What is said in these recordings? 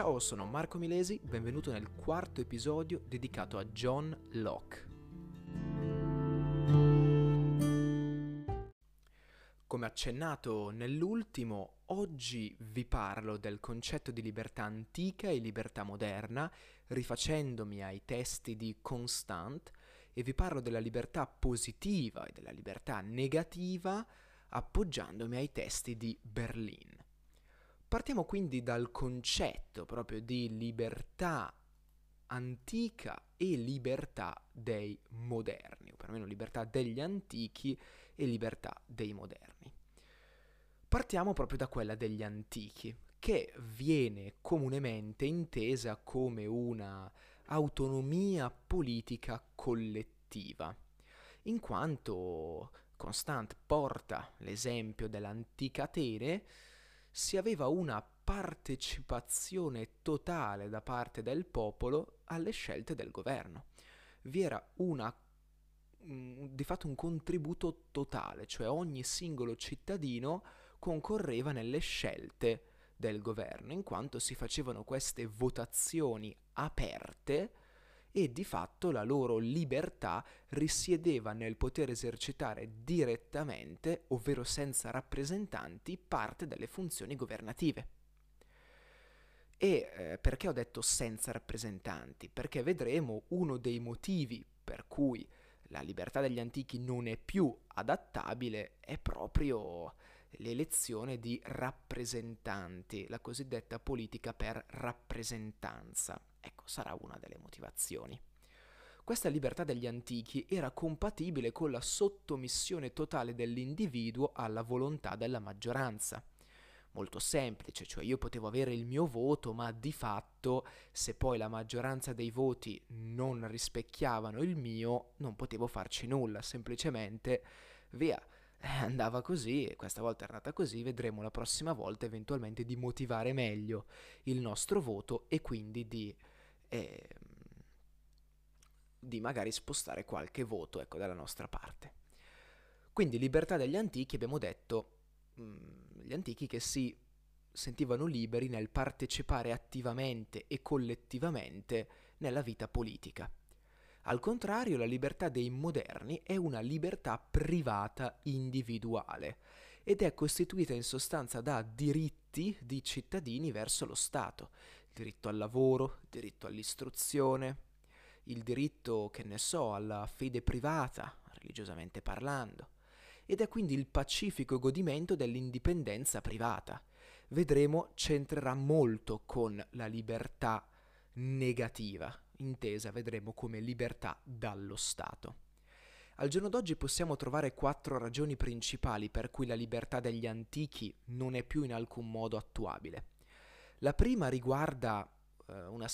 Ciao, sono Marco Milesi, benvenuto nel quarto episodio dedicato a John Locke. Come accennato nell'ultimo, oggi vi parlo del concetto di libertà antica e libertà moderna, rifacendomi ai testi di Constant, e vi parlo della libertà positiva e della libertà negativa, appoggiandomi ai testi di Berlin. Partiamo quindi dal concetto proprio di libertà antica e libertà dei moderni, o perlomeno libertà degli antichi e libertà dei moderni. Partiamo proprio da quella degli antichi, che viene comunemente intesa come una autonomia politica collettiva, in quanto Constant porta l'esempio dell'antica Atene, si aveva una partecipazione totale da parte del popolo alle scelte del governo. Vi era una di fatto un contributo totale, cioè ogni singolo cittadino concorreva nelle scelte del governo, in quanto si facevano queste votazioni aperte e di fatto la loro libertà risiedeva nel poter esercitare direttamente, ovvero senza rappresentanti, parte delle funzioni governative. E eh, perché ho detto senza rappresentanti? Perché vedremo uno dei motivi per cui la libertà degli antichi non è più adattabile è proprio l'elezione di rappresentanti, la cosiddetta politica per rappresentanza. Ecco, sarà una delle motivazioni. Questa libertà degli antichi era compatibile con la sottomissione totale dell'individuo alla volontà della maggioranza. Molto semplice, cioè io potevo avere il mio voto, ma di fatto, se poi la maggioranza dei voti non rispecchiavano il mio, non potevo farci nulla, semplicemente via eh, andava così questa volta è andata così, vedremo la prossima volta eventualmente di motivare meglio il nostro voto e quindi di, eh, di magari spostare qualche voto ecco, dalla nostra parte. Quindi libertà degli antichi, abbiamo detto, mh, mm, gli antichi che si sentivano liberi nel partecipare attivamente e collettivamente nella vita politica. Al contrario, la libertà dei moderni è una libertà privata individuale ed è costituita in sostanza da diritti di cittadini verso lo Stato, diritto al lavoro, il diritto all'istruzione, il diritto, che ne so, alla fede privata, religiosamente parlando, ed è quindi il pacifico godimento dell'indipendenza privata. Vedremo c'entrerà molto con la libertà negativa, intesa vedremo come libertà dallo Stato. Al giorno d'oggi possiamo trovare quattro ragioni principali per cui la libertà degli antichi non è più in alcun modo attuabile. La prima riguarda eh, una,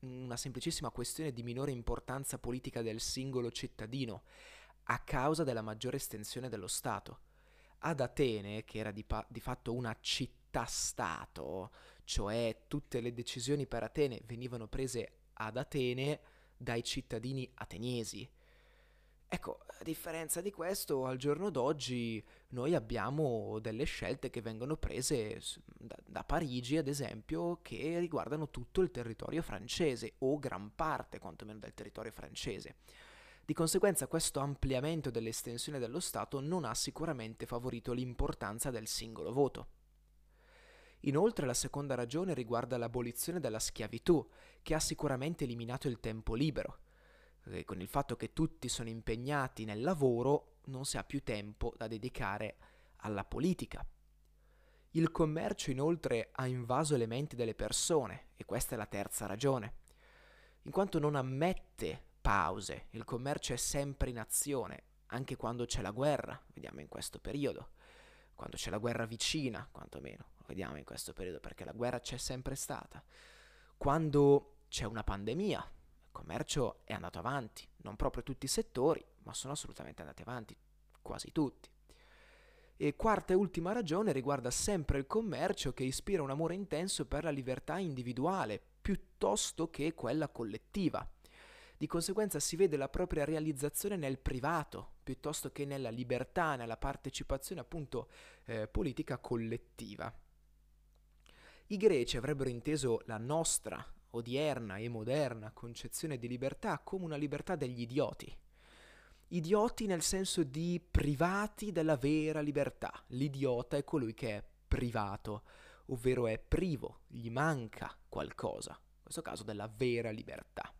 una semplicissima questione di minore importanza politica del singolo cittadino, a causa della maggiore estensione dello Stato. Ad Atene, che era di, pa- di fatto una città-stato, cioè tutte le decisioni per Atene venivano prese ad Atene dai cittadini ateniesi. Ecco, a differenza di questo, al giorno d'oggi noi abbiamo delle scelte che vengono prese da, da, Parigi, ad esempio, che riguardano tutto il territorio francese, o gran parte quantomeno del territorio francese. Di conseguenza questo ampliamento dell'estensione dello Stato non ha sicuramente favorito l'importanza del singolo voto. Inoltre la seconda ragione riguarda l'abolizione della schiavitù, che ha sicuramente eliminato il tempo libero. E con il fatto che tutti sono impegnati nel lavoro, non si ha più tempo da dedicare alla politica. Il commercio inoltre ha invaso elementi delle persone, e questa è la terza ragione. In quanto non ammette pause, il commercio è sempre in azione, anche quando c'è la guerra, vediamo in questo periodo, quando c'è la guerra vicina, quantomeno vediamo in questo periodo perché la guerra c'è sempre stata. Quando c'è una pandemia, commercio è andato avanti, non proprio tutti i settori, ma sono assolutamente andati avanti, quasi tutti. E quarta e ultima ragione riguarda sempre il commercio che ispira un amore intenso per la libertà individuale, piuttosto che quella collettiva. Di conseguenza si vede la propria realizzazione nel privato, piuttosto che nella libertà, nella partecipazione appunto eh, politica collettiva. I greci avrebbero inteso la nostra odierna e moderna concezione di libertà come una libertà degli idioti. Idioti nel senso di privati della vera libertà. L'idiota è colui che è privato, ovvero è privo, gli manca qualcosa, in questo caso della vera libertà.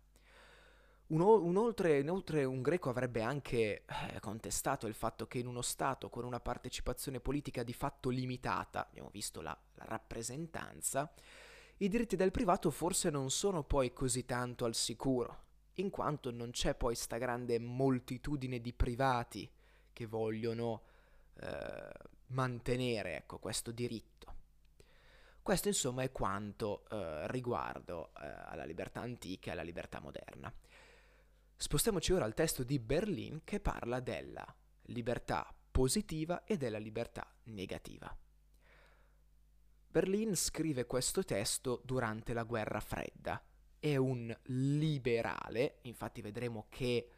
Inoltre, inoltre un greco avrebbe anche eh, contestato il fatto che in uno Stato con una partecipazione politica di fatto limitata, abbiamo visto la, la rappresentanza, i diritti del privato forse non sono poi così tanto al sicuro, in quanto non c'è poi sta grande moltitudine di privati che vogliono eh, mantenere ecco, questo diritto. Questo insomma è quanto eh, riguardo eh, alla libertà antica e alla libertà moderna. Spostiamoci ora al testo di Berlin che parla della libertà positiva e della libertà negativa. Berlin scrive questo testo durante la guerra fredda. È un liberale, infatti vedremo che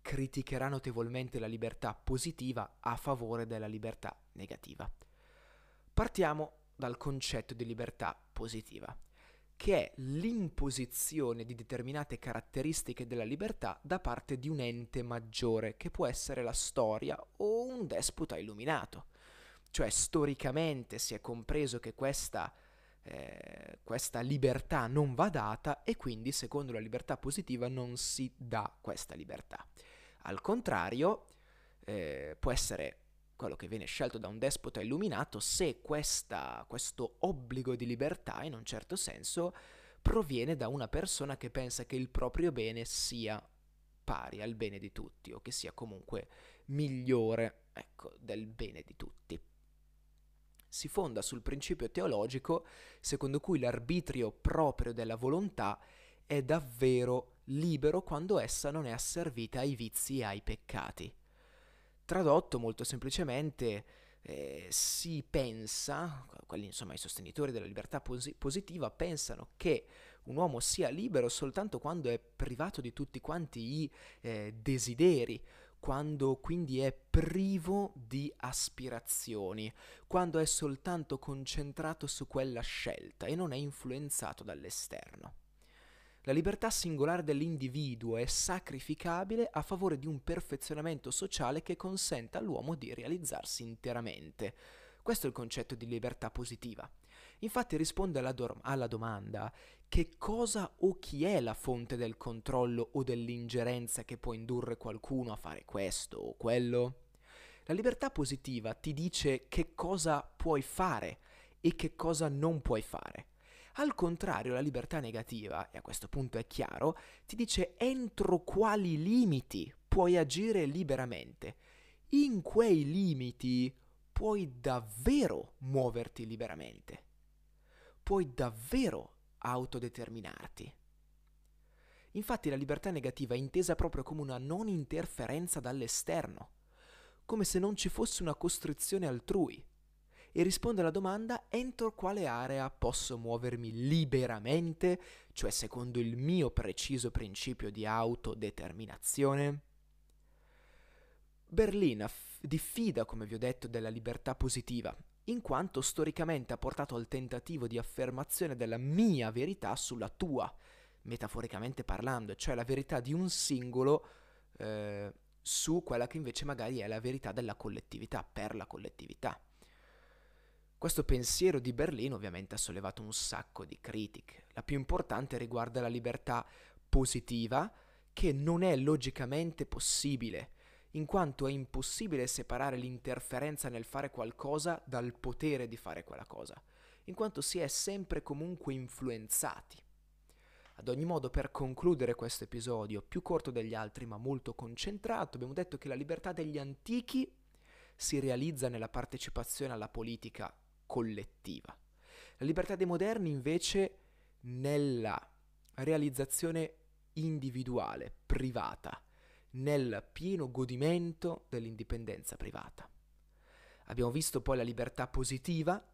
criticherà notevolmente la libertà positiva a favore della libertà negativa. Partiamo dal concetto di libertà positiva che è l'imposizione di determinate caratteristiche della libertà da parte di un ente maggiore, che può essere la storia o un despota illuminato. Cioè, storicamente si è compreso che questa, eh, questa libertà non va data e quindi, secondo la libertà positiva, non si dà questa libertà. Al contrario, eh, può essere quello che viene scelto da un despota illuminato se questa, questo obbligo di libertà, in un certo senso, proviene da una persona che pensa che il proprio bene sia pari al bene di tutti o che sia comunque migliore ecco, del bene di tutti. Si fonda sul principio teologico secondo cui l'arbitrio proprio della volontà è davvero libero quando essa non è asservita ai vizi e ai peccati. Tradotto molto semplicemente, eh, si pensa, quelli insomma i sostenitori della libertà posi- positiva pensano che un uomo sia libero soltanto quando è privato di tutti quanti i eh, desideri, quando quindi è privo di aspirazioni, quando è soltanto concentrato su quella scelta e non è influenzato dall'esterno. La libertà singolare dell'individuo è sacrificabile a favore di un perfezionamento sociale che consenta all'uomo di realizzarsi interamente. Questo è il concetto di libertà positiva. Infatti risponde alla, do- alla, domanda che cosa o chi è la fonte del controllo o dell'ingerenza che può indurre qualcuno a fare questo o quello? La libertà positiva ti dice che cosa puoi fare e che cosa non puoi fare. Al contrario, la libertà negativa, e a questo punto è chiaro, ti dice entro quali limiti puoi agire liberamente. In quei limiti puoi davvero muoverti liberamente. Puoi davvero autodeterminarti. Infatti la libertà negativa è intesa proprio come una non interferenza dall'esterno, come se non ci fosse una costrizione altrui, e risponde alla domanda entro quale area posso muovermi liberamente, cioè secondo il mio preciso principio di autodeterminazione. Berlin diffida, come vi ho detto, della libertà positiva, in quanto storicamente ha portato al tentativo di affermazione della mia verità sulla tua, metaforicamente parlando, cioè la verità di un singolo eh, su quella che invece magari è la verità della collettività, per la collettività. Questo pensiero di Berlino ovviamente ha sollevato un sacco di critiche. La più importante riguarda la libertà positiva, che non è logicamente possibile, in quanto è impossibile separare l'interferenza nel fare qualcosa dal potere di fare quella cosa, in quanto si è sempre comunque influenzati. Ad ogni modo, per concludere questo episodio, più corto degli altri ma molto concentrato, abbiamo detto che la libertà degli antichi si realizza nella partecipazione alla politica collettiva. La libertà dei moderni invece nella realizzazione individuale, privata, nel pieno godimento dell'indipendenza privata. Abbiamo visto poi la libertà positiva,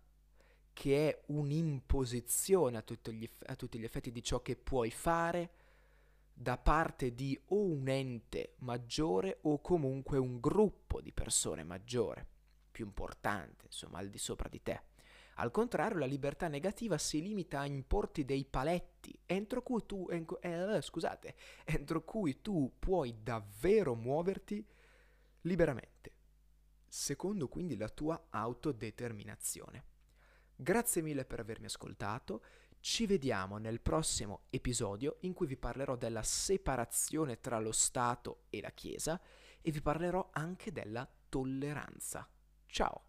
che è un'imposizione a, gli, a tutti gli effetti di ciò che puoi fare da parte di o un ente maggiore o comunque un gruppo di persone maggiore più importante, insomma, al di sopra di te. Al contrario, la libertà negativa si limita a importi dei paletti entro cui tu, eh, scusate, entro cui tu puoi davvero muoverti liberamente, secondo quindi la tua autodeterminazione. Grazie mille per avermi ascoltato, ci vediamo nel prossimo episodio in cui vi parlerò della separazione tra lo Stato e la Chiesa e vi parlerò anche della tolleranza. Ciao!